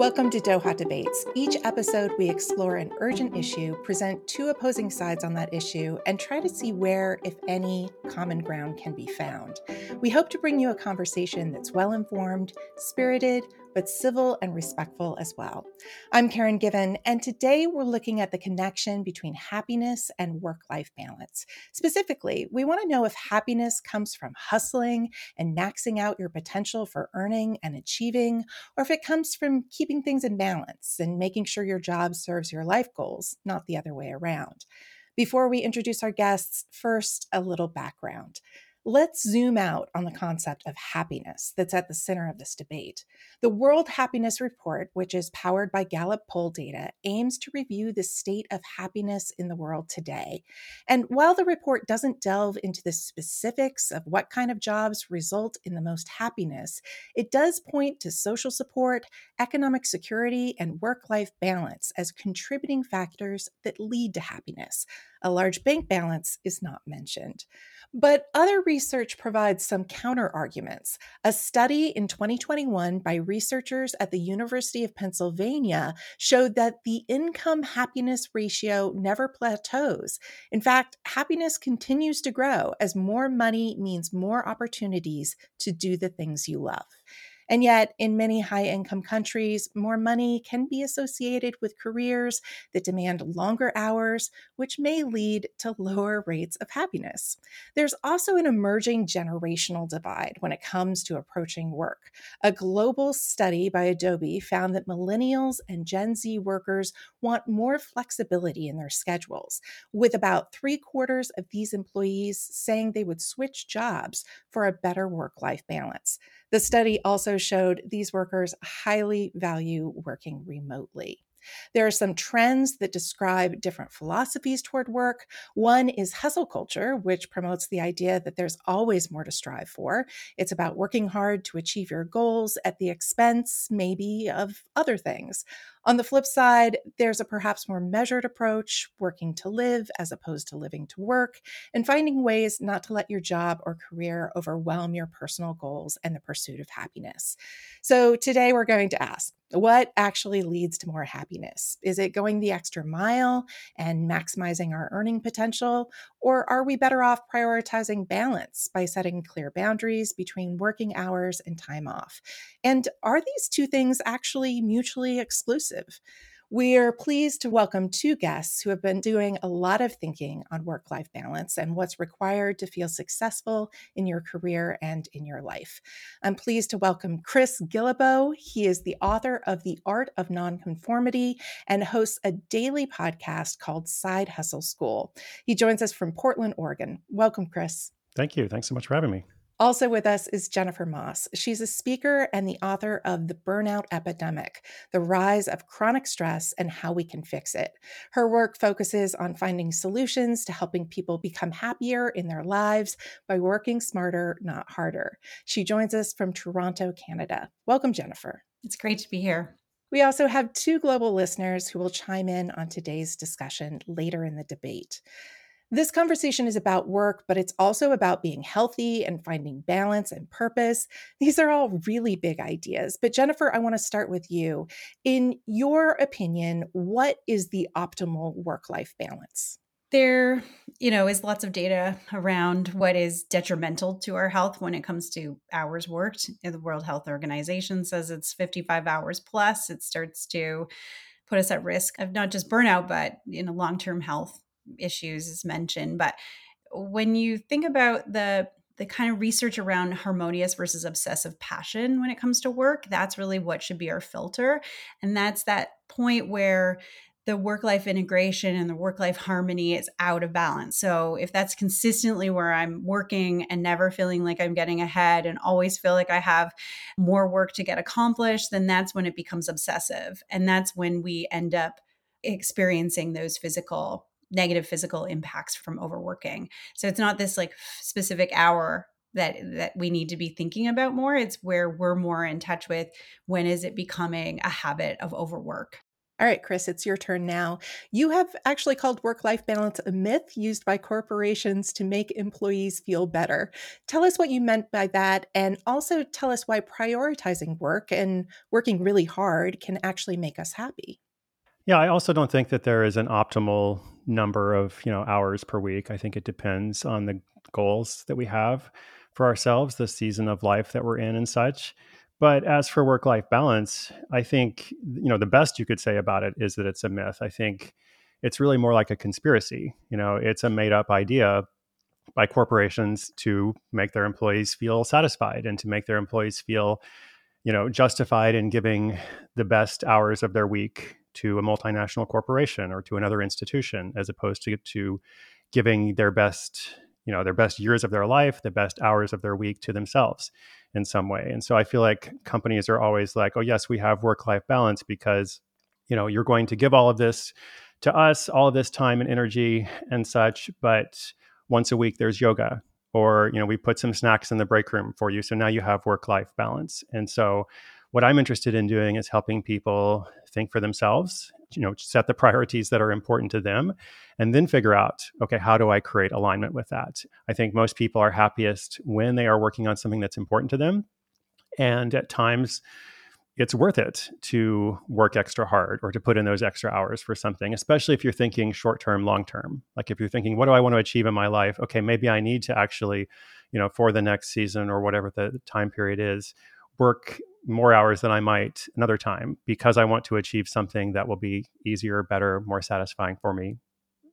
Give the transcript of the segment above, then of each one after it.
Welcome to Doha Debates. Each episode, we explore an urgent issue, present two opposing sides on that issue, and try to see where, if any, common ground can be found. We hope to bring you a conversation that's well informed, spirited, but civil and respectful as well. I'm Karen Given, and today we're looking at the connection between happiness and work life balance. Specifically, we want to know if happiness comes from hustling and maxing out your potential for earning and achieving, or if it comes from keeping things in balance and making sure your job serves your life goals, not the other way around. Before we introduce our guests, first, a little background. Let's zoom out on the concept of happiness that's at the center of this debate. The World Happiness Report, which is powered by Gallup poll data, aims to review the state of happiness in the world today. And while the report doesn't delve into the specifics of what kind of jobs result in the most happiness, it does point to social support, economic security, and work life balance as contributing factors that lead to happiness. A large bank balance is not mentioned. But other research provides some counter arguments. A study in 2021 by researchers at the University of Pennsylvania showed that the income happiness ratio never plateaus. In fact, happiness continues to grow as more money means more opportunities to do the things you love. And yet, in many high income countries, more money can be associated with careers that demand longer hours, which may lead to lower rates of happiness. There's also an emerging generational divide when it comes to approaching work. A global study by Adobe found that millennials and Gen Z workers want more flexibility in their schedules, with about three quarters of these employees saying they would switch jobs for a better work life balance. The study also showed these workers highly value working remotely. There are some trends that describe different philosophies toward work. One is hustle culture, which promotes the idea that there's always more to strive for. It's about working hard to achieve your goals at the expense, maybe, of other things. On the flip side, there's a perhaps more measured approach, working to live as opposed to living to work, and finding ways not to let your job or career overwhelm your personal goals and the pursuit of happiness. So today we're going to ask what actually leads to more happiness? Is it going the extra mile and maximizing our earning potential? Or are we better off prioritizing balance by setting clear boundaries between working hours and time off? And are these two things actually mutually exclusive? We are pleased to welcome two guests who have been doing a lot of thinking on work life balance and what's required to feel successful in your career and in your life. I'm pleased to welcome Chris Guillebeau. He is the author of The Art of Nonconformity and hosts a daily podcast called Side Hustle School. He joins us from Portland, Oregon. Welcome, Chris. Thank you. Thanks so much for having me. Also with us is Jennifer Moss. She's a speaker and the author of The Burnout Epidemic The Rise of Chronic Stress and How We Can Fix It. Her work focuses on finding solutions to helping people become happier in their lives by working smarter, not harder. She joins us from Toronto, Canada. Welcome, Jennifer. It's great to be here. We also have two global listeners who will chime in on today's discussion later in the debate. This conversation is about work, but it's also about being healthy and finding balance and purpose. These are all really big ideas. But Jennifer, I want to start with you. In your opinion, what is the optimal work life balance? There, you know, is lots of data around what is detrimental to our health when it comes to hours worked. The World Health Organization says it's 55 hours plus. It starts to put us at risk of not just burnout, but you know, long-term health issues is mentioned but when you think about the the kind of research around harmonious versus obsessive passion when it comes to work that's really what should be our filter and that's that point where the work life integration and the work life harmony is out of balance. So, if that's consistently where I'm working and never feeling like I'm getting ahead and always feel like I have more work to get accomplished, then that's when it becomes obsessive. And that's when we end up experiencing those physical negative physical impacts from overworking. So it's not this like specific hour that that we need to be thinking about more. It's where we're more in touch with when is it becoming a habit of overwork. All right, Chris, it's your turn now. You have actually called work life balance a myth used by corporations to make employees feel better. Tell us what you meant by that, and also tell us why prioritizing work and working really hard can actually make us happy. Yeah, I also don't think that there is an optimal number of you know hours per week. I think it depends on the goals that we have for ourselves, the season of life that we're in, and such. But as for work life balance, I think, you know, the best you could say about it is that it's a myth. I think it's really more like a conspiracy. You know, it's a made up idea by corporations to make their employees feel satisfied and to make their employees feel, you know, justified in giving the best hours of their week to a multinational corporation or to another institution as opposed to, to giving their best you know their best years of their life the best hours of their week to themselves in some way. And so i feel like companies are always like oh yes we have work life balance because you know you're going to give all of this to us all of this time and energy and such but once a week there's yoga or you know we put some snacks in the break room for you so now you have work life balance. And so what i'm interested in doing is helping people think for themselves you know set the priorities that are important to them and then figure out okay how do i create alignment with that i think most people are happiest when they are working on something that's important to them and at times it's worth it to work extra hard or to put in those extra hours for something, especially if you're thinking short term, long term. Like if you're thinking, what do I want to achieve in my life? Okay, maybe I need to actually, you know, for the next season or whatever the time period is, work more hours than I might another time because I want to achieve something that will be easier, better, more satisfying for me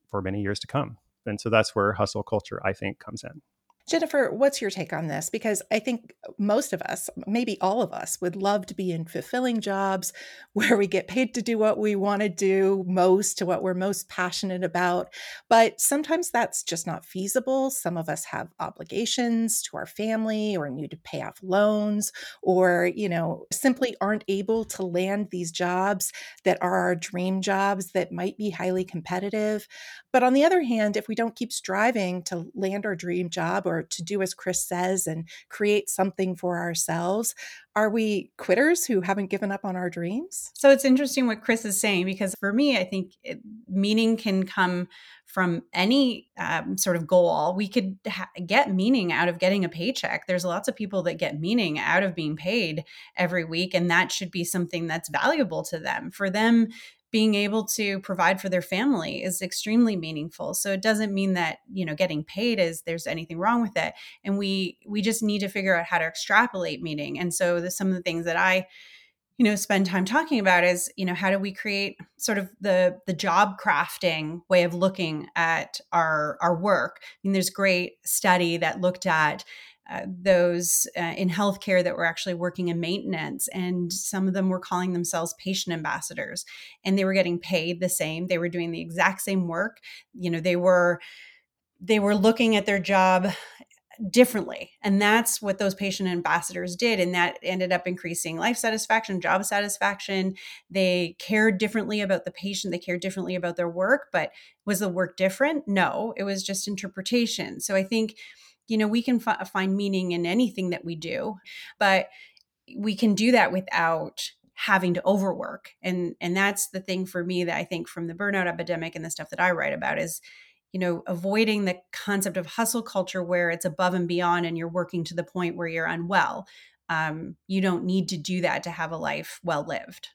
for many years to come. And so that's where hustle culture, I think, comes in. Jennifer, what's your take on this? Because I think most of us, maybe all of us, would love to be in fulfilling jobs where we get paid to do what we want to do most, to what we're most passionate about. But sometimes that's just not feasible. Some of us have obligations to our family or need to pay off loans or, you know, simply aren't able to land these jobs that are our dream jobs that might be highly competitive. But on the other hand, if we don't keep striving to land our dream job or to do as Chris says and create something for ourselves, are we quitters who haven't given up on our dreams? So it's interesting what Chris is saying because for me, I think it, meaning can come from any um, sort of goal. We could ha- get meaning out of getting a paycheck. There's lots of people that get meaning out of being paid every week, and that should be something that's valuable to them. For them, being able to provide for their family is extremely meaningful. So it doesn't mean that you know getting paid is there's anything wrong with it. And we we just need to figure out how to extrapolate meaning. And so the, some of the things that i you know spend time talking about is you know how do we create sort of the the job crafting way of looking at our our work? I mean there's great study that looked at uh, those uh, in healthcare that were actually working in maintenance, and some of them were calling themselves patient ambassadors, and they were getting paid the same. They were doing the exact same work. You know, they were they were looking at their job differently and that's what those patient ambassadors did and that ended up increasing life satisfaction job satisfaction they cared differently about the patient they cared differently about their work but was the work different no it was just interpretation so i think you know we can f- find meaning in anything that we do but we can do that without having to overwork and and that's the thing for me that i think from the burnout epidemic and the stuff that i write about is you know avoiding the concept of hustle culture where it's above and beyond and you're working to the point where you're unwell. Um, you don't need to do that to have a life well lived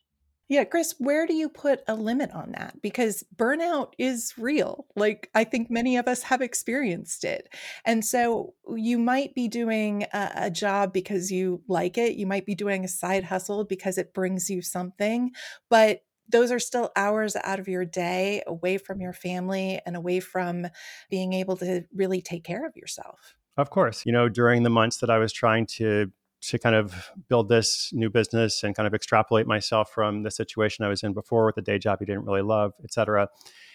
yeah, Chris, where do you put a limit on that? Because burnout is real. Like, I think many of us have experienced it. And so uh, you might be doing a, a, job because you like it. You might be doing a side hustle because it brings you something. But those are still hours out of your day away from your family and away from being able to really take care of yourself. Of course. You know, during the months that I was trying to to kind of build this new business and kind of extrapolate myself from the situation I was in before with the day job you didn't really love, et cetera.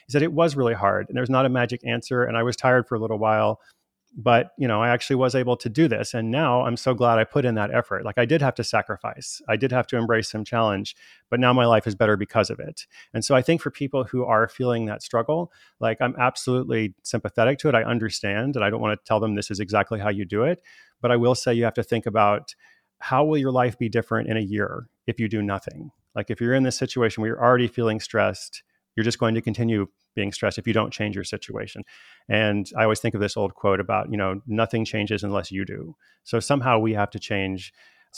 He said it was really hard and there's not a magic answer. And I was tired for a little while but you know i actually was able to do this and now i'm so glad i put in that effort like i did have to sacrifice i did have to embrace some challenge but now my life is better because of it and so i think for people who are feeling that struggle like i'm absolutely sympathetic to it i understand and i don't want to tell them this is exactly how you do it but i will say you have to think about how will your life be different in a year if you do nothing Like if you're in this situation where you're already feeling stressed, you're just going to continue being stressed if you don't change your situation. And I always think of this old quote about, you know, nothing changes unless you do. So somehow we have to change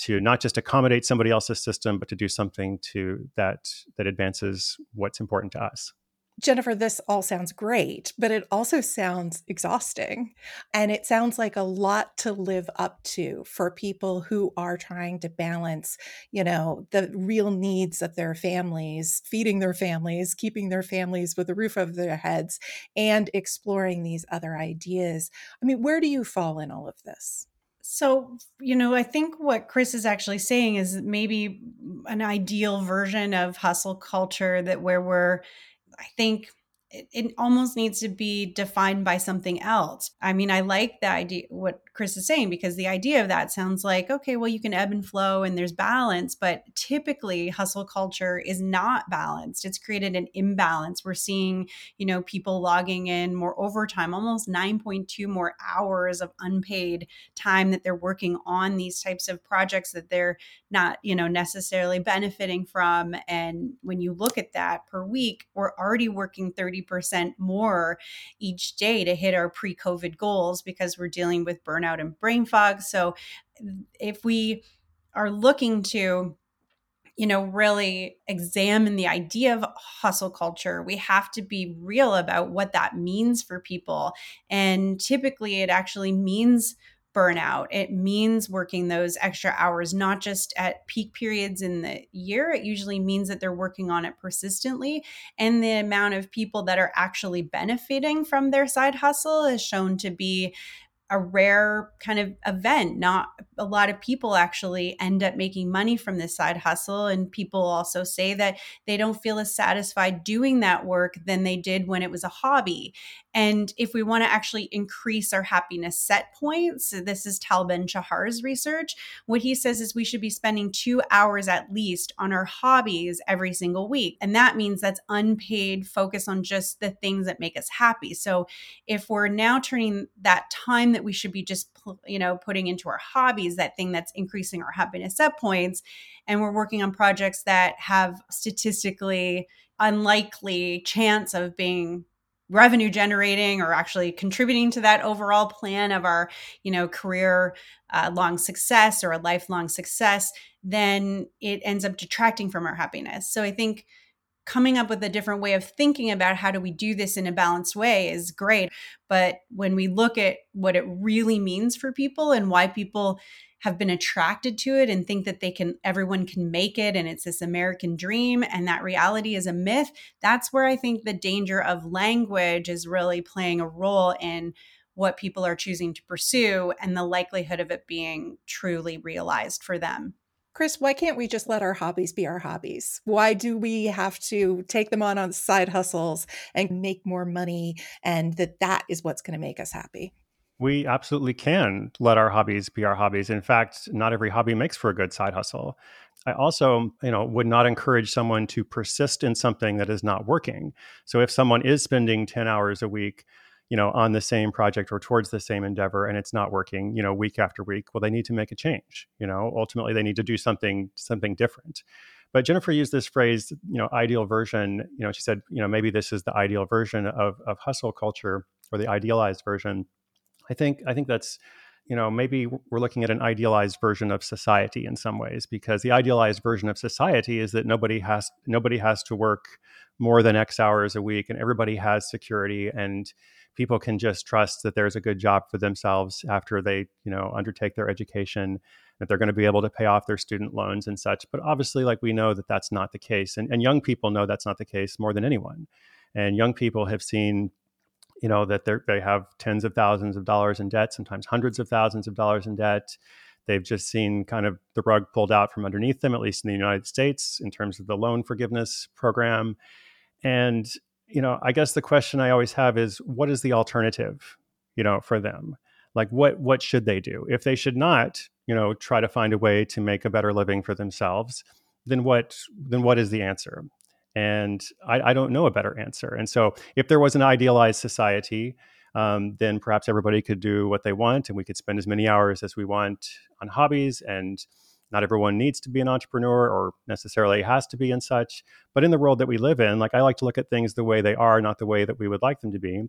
to not just accommodate somebody else's system, but to do something to that that advances what's important to us. Jennifer, this all sounds great, but it also sounds exhausting. And it sounds like a lot to live up to for people who are trying to balance, you know, the real needs of their families, feeding their families, keeping their families with a roof over their heads, and exploring these other ideas. I mean, where do you fall in all of this? So, you know, I think what Chris is actually saying is maybe an ideal version of hustle culture that where we're I think it, it, almost needs to be defined by something else. I mean, I like the idea, what Chris is saying, because the idea of that sounds like, okay, well, you can ebb and flow and there's balance, but typically hustle culture is not balanced. It's created an imbalance. We're seeing, you know, people logging in more overtime, almost 9.2 more hours of unpaid time that they're working on these types of projects that they're not, you know, necessarily benefiting from. And when you look at that per week, we're already working 30% more each day to hit our pre COVID goals because we're dealing with burnout and brain fog. So if we are looking to you know, really examine the idea of hustle culture, we have to be real about what that means for people. And typically, it actually means burnout. It means working those extra hours, not just at peak periods in the year. It usually means that they're working on it persistently. And the amount of people that are actually benefiting from their side hustle is shown to be a rare kind of event. Not a lot of people actually end up making money from this side hustle. And people also say that they don't feel as satisfied doing that work than they did when it was a hobby. And if we want to actually increase our happiness set points, this is Tal Ben Shahar's research. What he says is we should be spending two hours at least on our hobbies every single week. And that means that's unpaid focus on just the things that make us happy. So if we're now turning that time that we should be just, you know, putting into our hobbies, that thing that's increasing our happiness set points, and we're working on projects that have statistically unlikely chance of being revenue generating or actually contributing to that overall plan of our you know career uh, long success or a lifelong success then it ends up detracting from our happiness. So i think coming up with a different way of thinking about how do we do this in a balanced way is great. But when we look at what it really means for people and why people have been attracted to it and think that they can everyone can make it and it's this american dream and that reality is a myth that's where i think the danger of language is really playing a role in what people are choosing to pursue and the likelihood of it being truly realized for them Chris, why can't we just let our hobbies be our hobbies? Why do we have to take them on on side hustles and make more money and that that is what's going to make us happy? we absolutely can let our hobbies be our hobbies. In fact, not every hobby makes for a good side hustle. I also, you know, would not encourage someone to persist in something that is not working. So if someone is spending 10 hours a week, you know, on the same project or towards the same endeavor and it's not working, you know, week after week, well they need to make a change, you know. Ultimately they need to do something something different. But Jennifer used this phrase, you know, ideal version, you know, she said, you know, maybe this is the ideal version of of hustle culture or the idealized version I think I think that's you know maybe we're looking at an idealized version of society in some ways because the idealized version of society is that nobody has nobody has to work more than x hours a week and everybody has security and people can just trust that there's a good job for themselves after they you know undertake their education that they're going to be able to pay off their student loans and such but obviously like we know that that's not the case and, and young people know that's not the case more than anyone and young people have seen you know that they have tens of thousands of dollars in debt, sometimes hundreds of thousands of dollars in debt. They've just seen kind of the rug pulled out from underneath them, at least in the United States, in terms of the loan forgiveness program. And you know, I guess the question I always have is, what is the alternative? You know, for them, like what what should they do if they should not, you know, try to find a way to make a better living for themselves? Then what then what is the answer? And I, I, don't know a better answer. And so, if there was an idealized society, um, then perhaps everybody could do what they want and we could spend as many hours as we want on hobbies and not everyone needs to be an entrepreneur or necessarily has to be in such. But in the world that we live in, like I like to look at things the way they are, not the way that we would like them to be.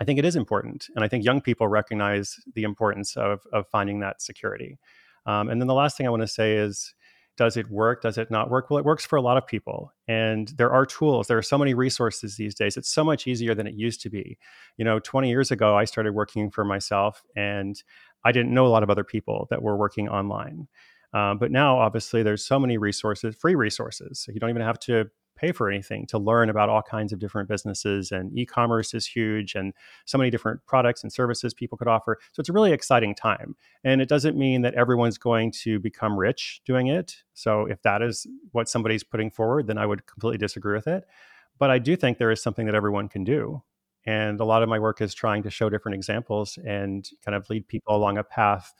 I think it is important. And I think young people recognize the importance of, of finding that security. Um, and then the last thing I want to say is does it work? Does it not work? Well, it works for a lot of people. And there are tools. There are so many resources these days. It's so much easier than it used to be. You know, 20 years ago, I started working for myself and I didn't know a lot of other people that were working online. Um, but now, obviously, there's so many resources, free resources. So you don't even have to pay for anything to learn about all kinds of different businesses. And e commerce is huge, and so many different products and services people could offer. So it's a really exciting time. And it doesn't mean that everyone's going to become rich doing it. So if that is what somebody's putting forward, then I would completely disagree with it. But I do think there is something that everyone can do. And a lot of my work is trying to show different examples and kind of lead people along a path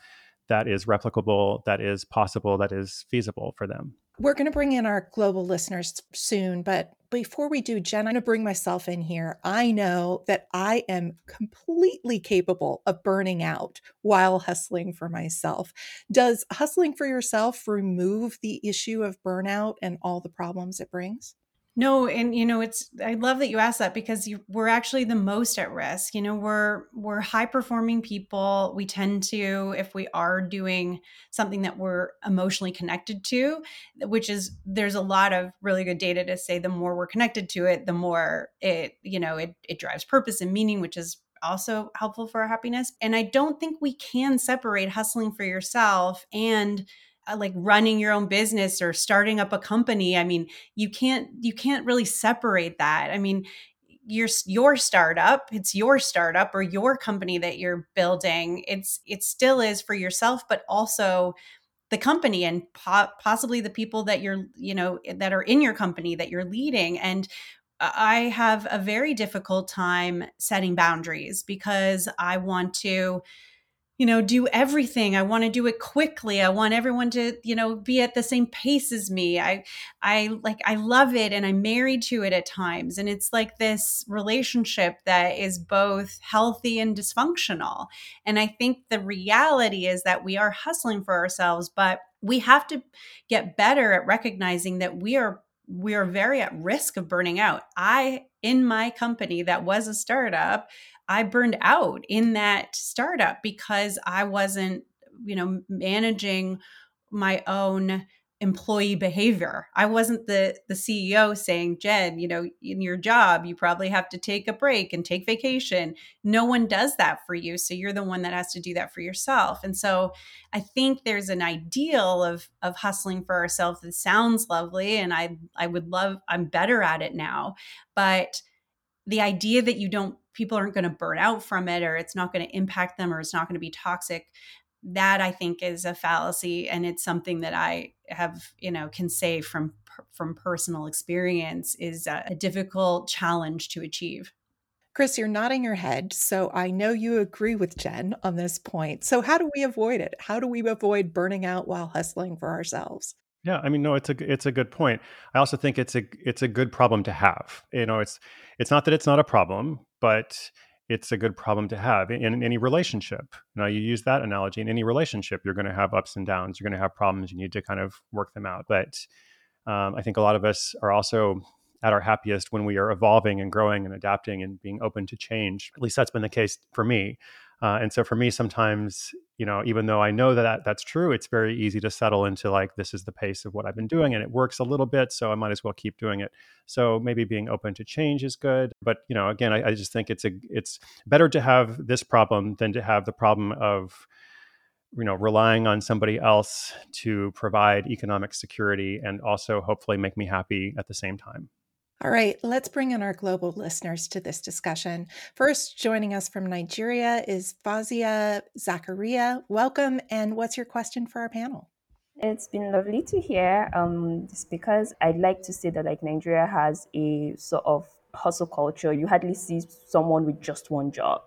that is replicable, that is possible, that is feasible for them. We're going to bring in our global listeners soon, but before we do, Jen, I'm going to bring myself in here. I know that I am completely capable of burning out while hustling for myself. Does hustling for yourself remove the issue of burnout and all the problems it brings? No, and you know, it's I love that you asked that because you, we're actually the most at risk. You know, we're we're high performing people. We tend to, if we are doing something that we're emotionally connected to, which is there's a lot of really good data to say the more we're connected to it, the more it you know it it drives purpose and meaning, which is also helpful for our happiness. And I don't think we can separate hustling for yourself and Uh, like running your own business or starting up a company i mean you can't you can't really separate that. I mean your your startup it's your startup or your company that you're building. It's it still is for yourself but also the company and po- possibly the people that you're you know that are in your company that you're leading. And I have a very difficult time setting boundaries because I want to you know do everything. I want to do it quickly. I want everyone to you know be at the same pace as me. I i like i love it and i'm married to it at times. And it's like this relationship that is both healthy and dysfunctional. And i think the reality is that we are hustling for ourselves but we have to get better at recognizing that we are we are very at risk of burning out. I in my company that was a startup I burned out in that startup because I wasn't, you know, managing my own employee behavior. I wasn't the the CEO saying, "Jen, you know, in your job, you probably have to take a break and take vacation." No one does that for you, so you're the one that has to do that for yourself. And so, I think there's an ideal of of hustling for ourselves that sounds lovely and I I would love I'm better at it now, but the idea that you don't people aren't going to burn out from it or it's not going to impact them or it's not going to be toxic that i think is a fallacy and it's something that i have you know can say from from personal experience is a, difficult challenge to achieve Chris, you're nodding your head, so I know you agree with Jen on this point. So, how do we avoid it? How do we avoid burning out while hustling for ourselves? Yeah, I mean, no, it's a it's a good point. I also think it's a it's a good problem to have. You know, it's it's not that it's not a problem, but it's a good problem to have in, in any relationship. Know, you use that analogy in any relationship, you're going to have ups and downs. You're going to have problems. You need to kind of work them out. But um, I think a lot of us are also at our happiest when we are evolving and growing and adapting and being open to change. At least that's been the case for me. Uh, and so for me, sometimes, you know, even though I know that, that that's true, it's very easy to settle into like, this is the pace of what I've been doing and it works a little bit. So I might as well keep doing it. So maybe being open to change is good. But, you know, again, I, I just think it's a, it's better to have this problem than to have the problem of, you know, relying on somebody else to provide economic security and also hopefully make me happy at the same time. All right, let's bring in our global listeners to this discussion. First, joining us from Nigeria is Fazia Zakaria. Welcome, and what's your question for our panel? It's been lovely to hear. Um, just because I'd like to say that like Nigeria has a sort of hustle culture. You hardly see someone with just one job.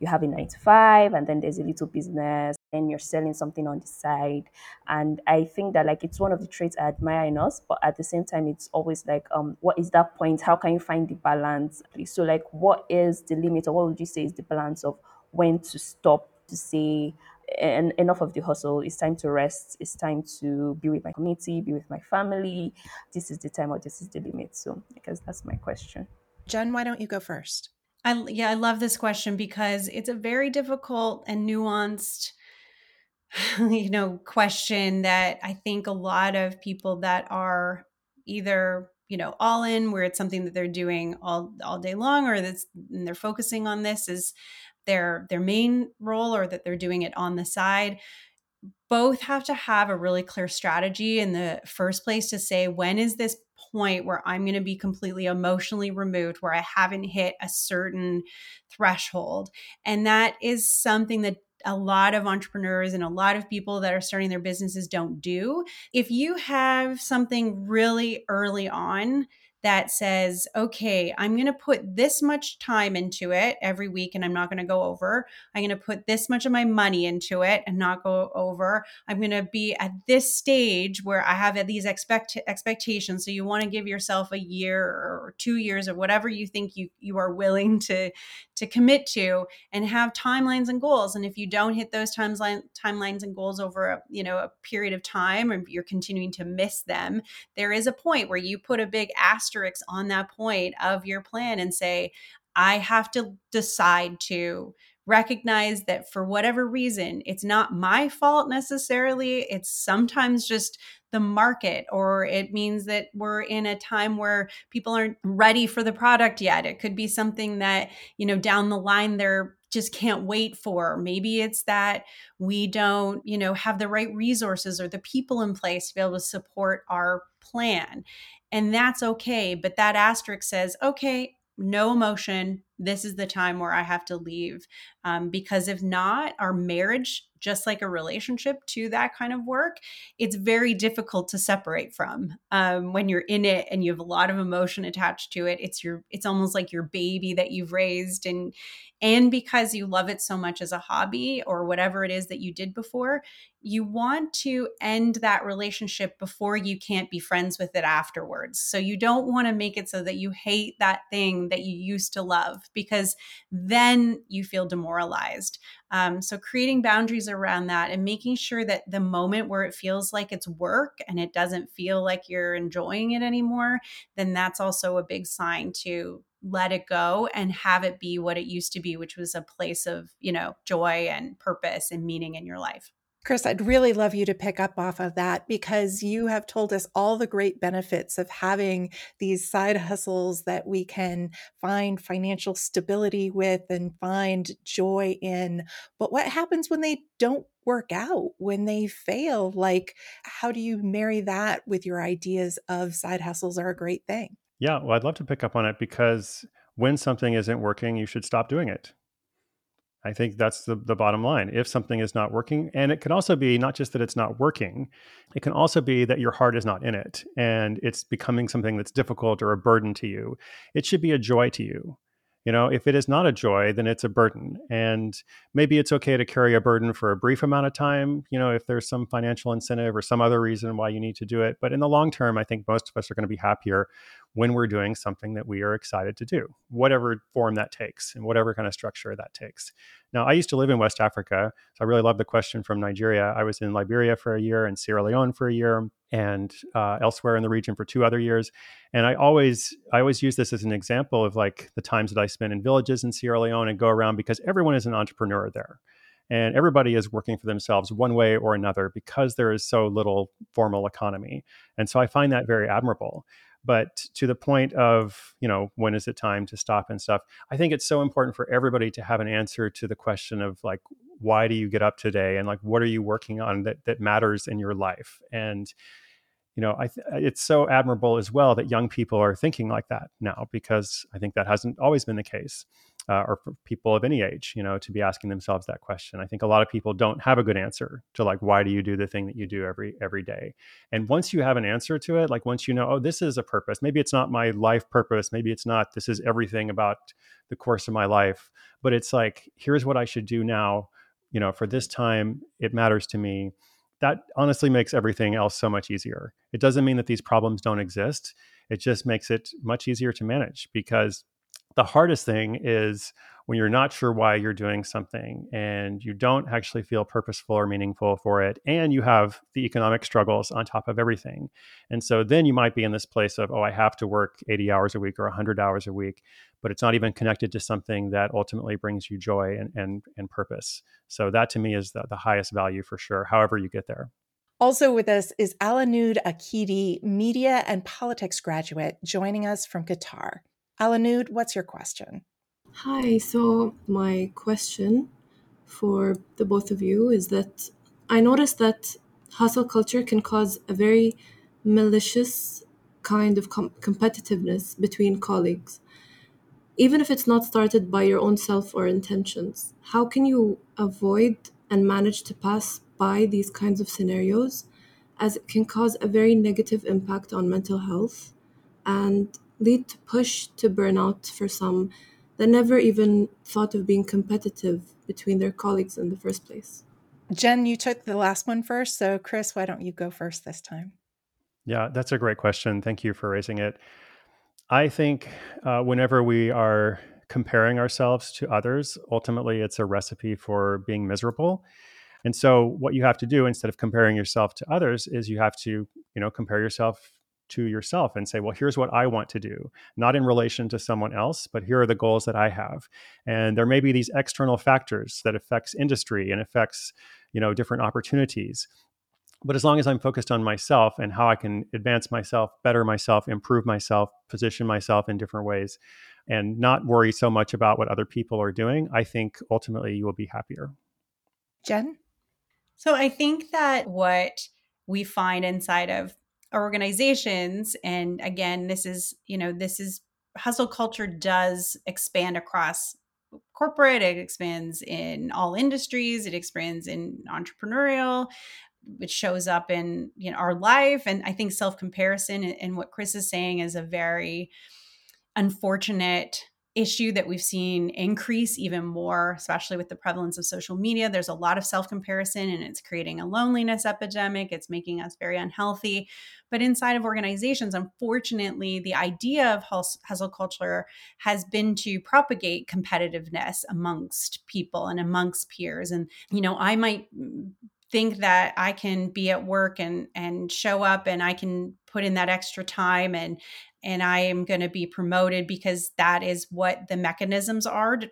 You have a nine to five, and then there's a little business, and you're selling something on the side. And I think that like it's one of the traits I admire in us, but at the same time, it's always like, um, what is that point? How can you find the balance? So like, what is the limit, or what would you say is the balance of when to stop to say and enough of the hustle. It's time to rest. It's time to be with my community, be with my family. This is the time or this is the limit. So I guess that's my question. Jen, why don't you go first? I yeah, I love this question because it's a very difficult and nuanced you know question that I think a lot of people that are either you know all in where it's something that they're doing all all day long or that's and they're focusing on this is their their main role or that they're doing it on the side both have to have a really clear strategy in the first place to say when is this point where i'm going to be completely emotionally removed where i haven't hit a certain threshold? And that is something that a lot of entrepreneurs and a lot of people that are starting their businesses don't do. If you have something really early on that says, okay, I'm going to put this much time into it every week and I'm not going to go over. I'm going to put this much of my money into it and not go over. I'm going to be at this stage where I have these expect expectations. So you want to give yourself a year or two years or whatever you think you you are willing to to commit to and have timelines and goals. And if you don't hit those timeline timelines and goals over a, you know, a period of time and you're continuing to miss them, there is a point where you put a big asterisk on that point of your plan and say, I have to decide to recognize that for whatever reason, it's not my fault necessarily. It's sometimes just the market, or it means that we're in a time where people aren't ready for the product yet. It could be something that, you know, down the line they're just can't wait for. Maybe it's that we don't, you know, have the right resources or the people in place to be able to support our plan and that's okay. But that asterisk says, okay, no emotion. This is the time where I have to leave. Um, because if not, our marriage, just like a relationship to that kind of work, it's very difficult to separate from. Um, when you're in it and you have a lot of emotion attached to it, it's your, it's almost like your baby that you've raised, and and because you love it so much as a hobby or whatever it is that you did before, you want to end that relationship before you can't be friends with it afterwards. So you don't want to make it so that you hate that thing that you used to love because then you feel demoralized. Um, so creating boundaries around that and making sure that the moment where it feels like it's work and it doesn't feel like you're enjoying it anymore, then that's also a big sign to let it go and have it be what it used to be, which was a place of, you know, joy and purpose and meaning in your life. Chris, I'd really love you to pick up off of that because you have told us all the great benefits of having these side hustles that we can find financial stability with and find joy in. But what happens when they don't work out, when they fail? Like, how do you marry that with your ideas of side hustles are a great thing? Yeah, well, I'd love to pick up on it because when something isn't working, you should stop doing it. I think that's the, the bottom line. If something is not working, and it can also be not just that it's not working, it can also be that your heart is not in it and it's becoming something that's difficult or a burden to you. It should be a joy to you. You know, if it is not a joy, then it's a burden. And maybe it's okay to carry a burden for a brief amount of time, you know, if there's some financial incentive or some other reason why you need to do it. But in the long term, I think most of us are going to be happier when we're doing something that we are excited to do, whatever form that takes and whatever kind of structure that takes. Now, I used to live in West Africa, so I really love the question from Nigeria. I was in Liberia for a year and Sierra Leone for a year and uh, elsewhere in the region for two other years. And I always, I always use this as an example of like the times that I spent in villages in Sierra Leone and go around because everyone is an entrepreneur there and everybody is working for themselves one way or another because there is so little formal economy and so i find that very admirable but to the point of you know when is it time to stop and stuff i think it's so important for everybody to have an answer to the question of like why do you get up today? And like what are you working on that that matters in your life? And you know I th- it's so admirable as well that young people are thinking like that now because i think that hasn't always been the case uh, or for people of any age, you know, to be asking themselves that question. I think a lot of people don't have a good answer to like, why do you do the thing that you do every every day? And once you have an answer to it, like once you know, oh, this is a purpose. Maybe it's not my life purpose. Maybe it's not. This is everything about the course of my life. But it's like, here's what I should do now. You know, for this time, it matters to me. That honestly makes everything else so much easier. It doesn't mean that these problems don't exist. It just makes it much easier to manage because The hardest thing is when you're not sure why you're doing something and you don't actually feel purposeful or meaningful for it, and you have the economic struggles on top of everything. And so then you might be in this place of, oh, I have to work 80 hours a week or 100 hours a week, but it's not even connected to something that ultimately brings you joy and, and, and purpose. So that to me is the, the highest value for sure, however you get there. Also with us is Alanud Akidi, media and politics graduate, joining us from Qatar. Alanud, what's your question? Hi, so my question for the both of you is that I noticed that hustle culture can cause a very malicious kind of com- competitiveness between colleagues. Even if it's not started by your own self or intentions, how can you avoid and manage to pass by these kinds of scenarios as it can cause a very negative impact on mental health and lead to push to burnout for some that never even thought of being competitive between their colleagues in the first place. Jen, you took the last one first. So, Chris, why don't you go first this time? Yeah, that's a great question. Thank you for raising it. I think uh, whenever we are comparing ourselves to others, ultimately it's a recipe for being miserable. And so what you have to do instead of comparing yourself to others is you have to, you know, compare yourself to yourself and say, well, here's what I want to do, not in relation to someone else, but here are the goals that I have. And there may be these external factors that affects industry and affects, you know, different opportunities. But as long as I'm focused on myself and how I can advance myself, better myself, improve myself, position myself in different ways, and not worry so much about what other people are doing, I think ultimately you will be happier. Jen? So I think that what we find inside of organizations and again this is you know this is hustle culture does expand across corporate it expands in all industries it expands in entrepreneurial it shows up in you know our life and i think self comparison and what chris is saying is a very unfortunate issue that we've seen increase even more, especially with the prevalence of social media. There's a lot of self comparison and it's creating a loneliness epidemic. It's making us very unhealthy. But inside of organizations, unfortunately, the idea of hustle culture has been to propagate competitiveness amongst people and amongst peers. And, you know, I might think that I can be at work and and show up and I can put in that extra time and and I am going to be promoted because that is what the mechanisms are to,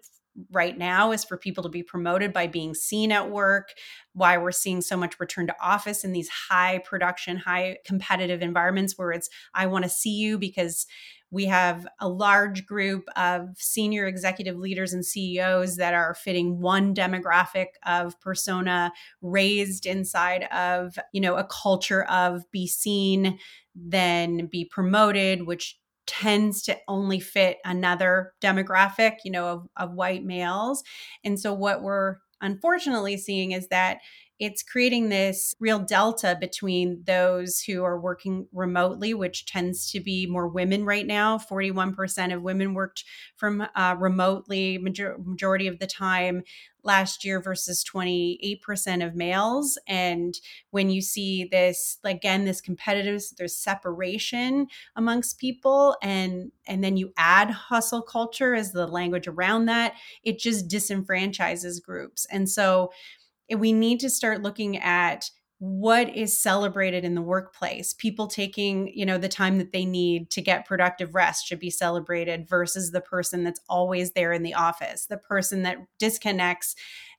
right now is for people to be promoted by being seen at work why we're seeing so much return to office in these high production high competitive environments where it's i want to see you because we have a large group of senior executive leaders and CEOs that are fitting one demographic of persona raised inside of, you know, a culture of be seen, then be promoted, which tends to only fit another demographic, you know, of, of white males. And so what we're unfortunately seeing is that it's creating this real delta between those who are working remotely, which tends to be more women right now. 41% of women worked from uh, remotely, major- majority of the time last year versus 28% of males. And when you see this, again, this competitiveness there's separation amongst people, and and then you add hustle culture as the language around that, it just disenfranchises groups. And so we need to start looking at what is celebrated in the workplace people taking you know the time that they need to get productive rest should be celebrated versus the person that's always there in the office the person that disconnects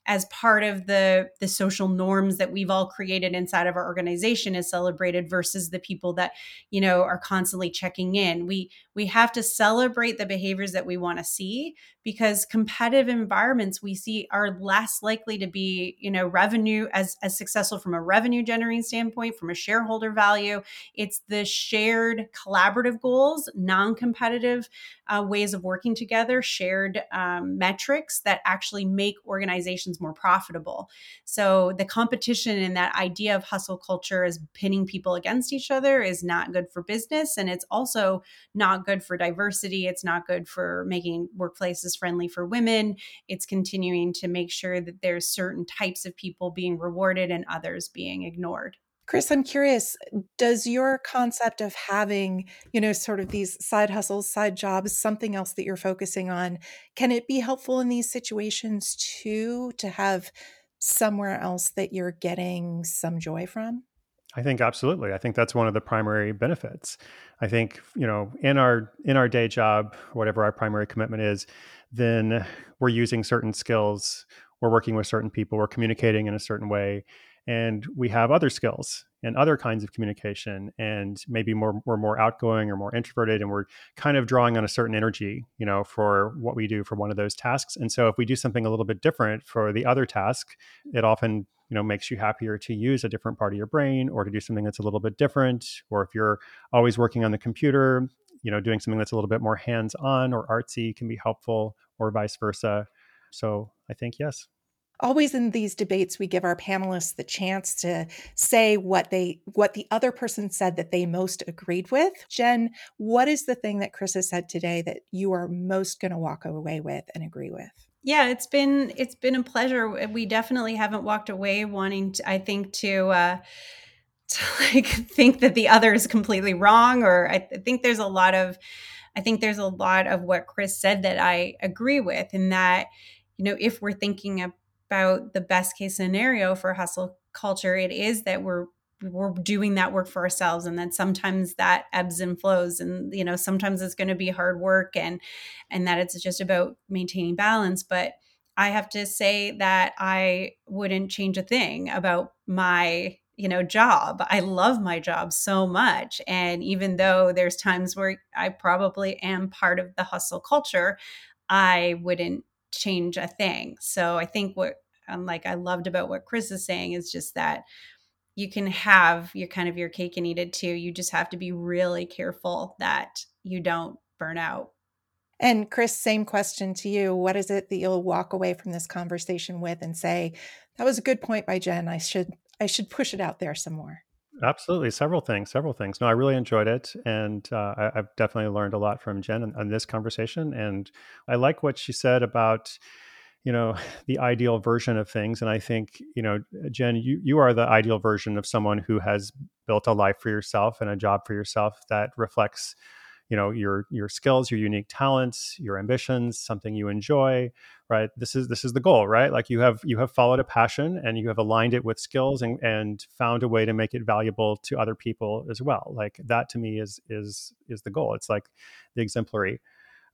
as part of the the social norms that we've all created inside of our organization is celebrated versus the people that you know are constantly checking in. We we have to celebrate the behaviors that we want to see because competitive environments we see are less likely to be you know revenue as as successful from a revenue generating standpoint from a shareholder value. It's the shared collaborative goals non-competitive uh, ways of working together shared um, metrics that actually make organizations more profitable. So the competition and that idea of hustle culture is pinning people against each other is not good for business and it's also not good for diversity it's not good for making workplaces friendly for women. It's continuing to make sure that there's certain types of people being rewarded and others being ignored. Chris, I'm curious, does your concept of having, you know, sort of these side hustles, side jobs, something else that you're focusing on, can it be helpful in these situations too to have somewhere else that you're getting some joy from? I think absolutely. I think that's one of the primary benefits. I think, you know, in our in our day job, whatever our primary commitment is, then we're using certain skills, we're working with certain people, we're communicating in a certain way, and we have other skills and other kinds of communication and maybe more we're more outgoing or more introverted and we're kind of drawing on a certain energy you know for what we do for one of those tasks. And so if we do something a little bit different for the other task it often you know makes you happier to use a different part of your brain or to do something that's a little bit different. Or if you're always working on the computer you know doing something that's a little bit more hands on or artsy can be helpful or vice versa. So i think yes always in these debates we give our panelists the chance to say what they what the other person said that they most agreed with. Jen what is the thing that chris has said today that you are most going to walk away with and agree with? Yeah it's been it's been a pleasure. We definitely haven't walked away wanting to i think to uh to like think that the other is completely wrong or i think there's a lot of i think there's a lot of what chris said that i agree with in that you know if we're thinking of about the best case scenario for hustle culture, it is that we're we're doing that work for ourselves and then sometimes that ebbs and flows and you know sometimes it's going to be hard work and and that it's just about maintaining balance but i have to say that i wouldn't change a thing about my you know job i love my job so much and even though there's times where i probably am part of the hustle culture i wouldn't change a thing. So I think what um, like I loved about what Chris is saying is just that you can have your kind of your cake and eat it too. You just have to be really careful that you don't burn out. And Chris, same question to you. What is it that you'll walk away from this conversation with and say, that was a good point by Jen. I should I should push it out there some more. Absolutely, several things, several things. No, I really enjoyed it, and uh, I, have definitely learned a lot from Jen on, this conversation. And I like what she said about, you know, the ideal version of things. And I think, you know, Jen, you you are the ideal version of someone who has built a life for yourself and a job for yourself that reflects you know your your skills your unique talents your ambitions something you enjoy right? This is this is the goal right? Like you have you have followed a passion and you have aligned it with skills and and found a way to make it valuable to other people as well. Like that to me is is is the goal. It's like the exemplary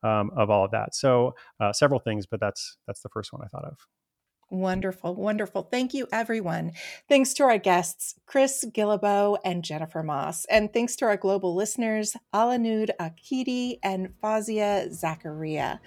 um, of all of that so uh, several things but that's that's the first one i thought of Wonderful, wonderful. Thank you, everyone. Thanks to our guests, Chris Guillebeau and Jennifer Moss. And thanks to our global listeners, Alanud Akidi and Fazia Zakaria.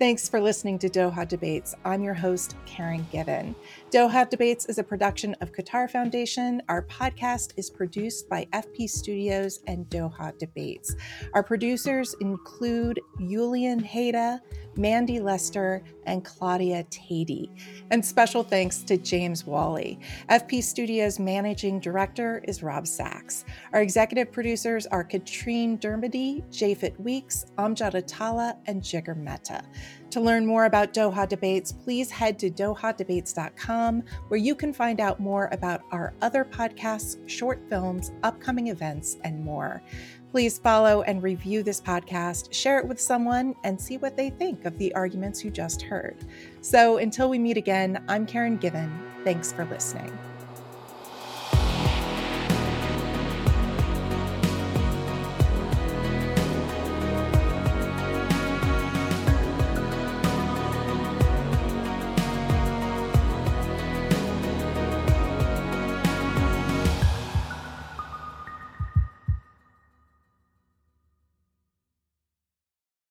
Thanks for listening to Doha Debates. I'm your host, Karen Given. Doha Debates is a production of Qatar Foundation. Our podcast is produced by FP Studios and Doha Debates. Our producers include Julian Hayda, Mandy Lester, and Claudia Tatey. And special thanks to James Wally. FP Studios managing director is Rob Sachs. Our executive producers are Katrine Dermody, Japhet Weeks, Amjad Atallah, and Jigar Mehta. To learn more about Doha Debates, please head to dohadebates.com, where you can find out more about our other podcasts, short films, upcoming events, and more. Please follow and review this podcast, share it with someone, and see what they think of the arguments you just heard. So until we meet again, I'm Karen Given. Thanks for listening.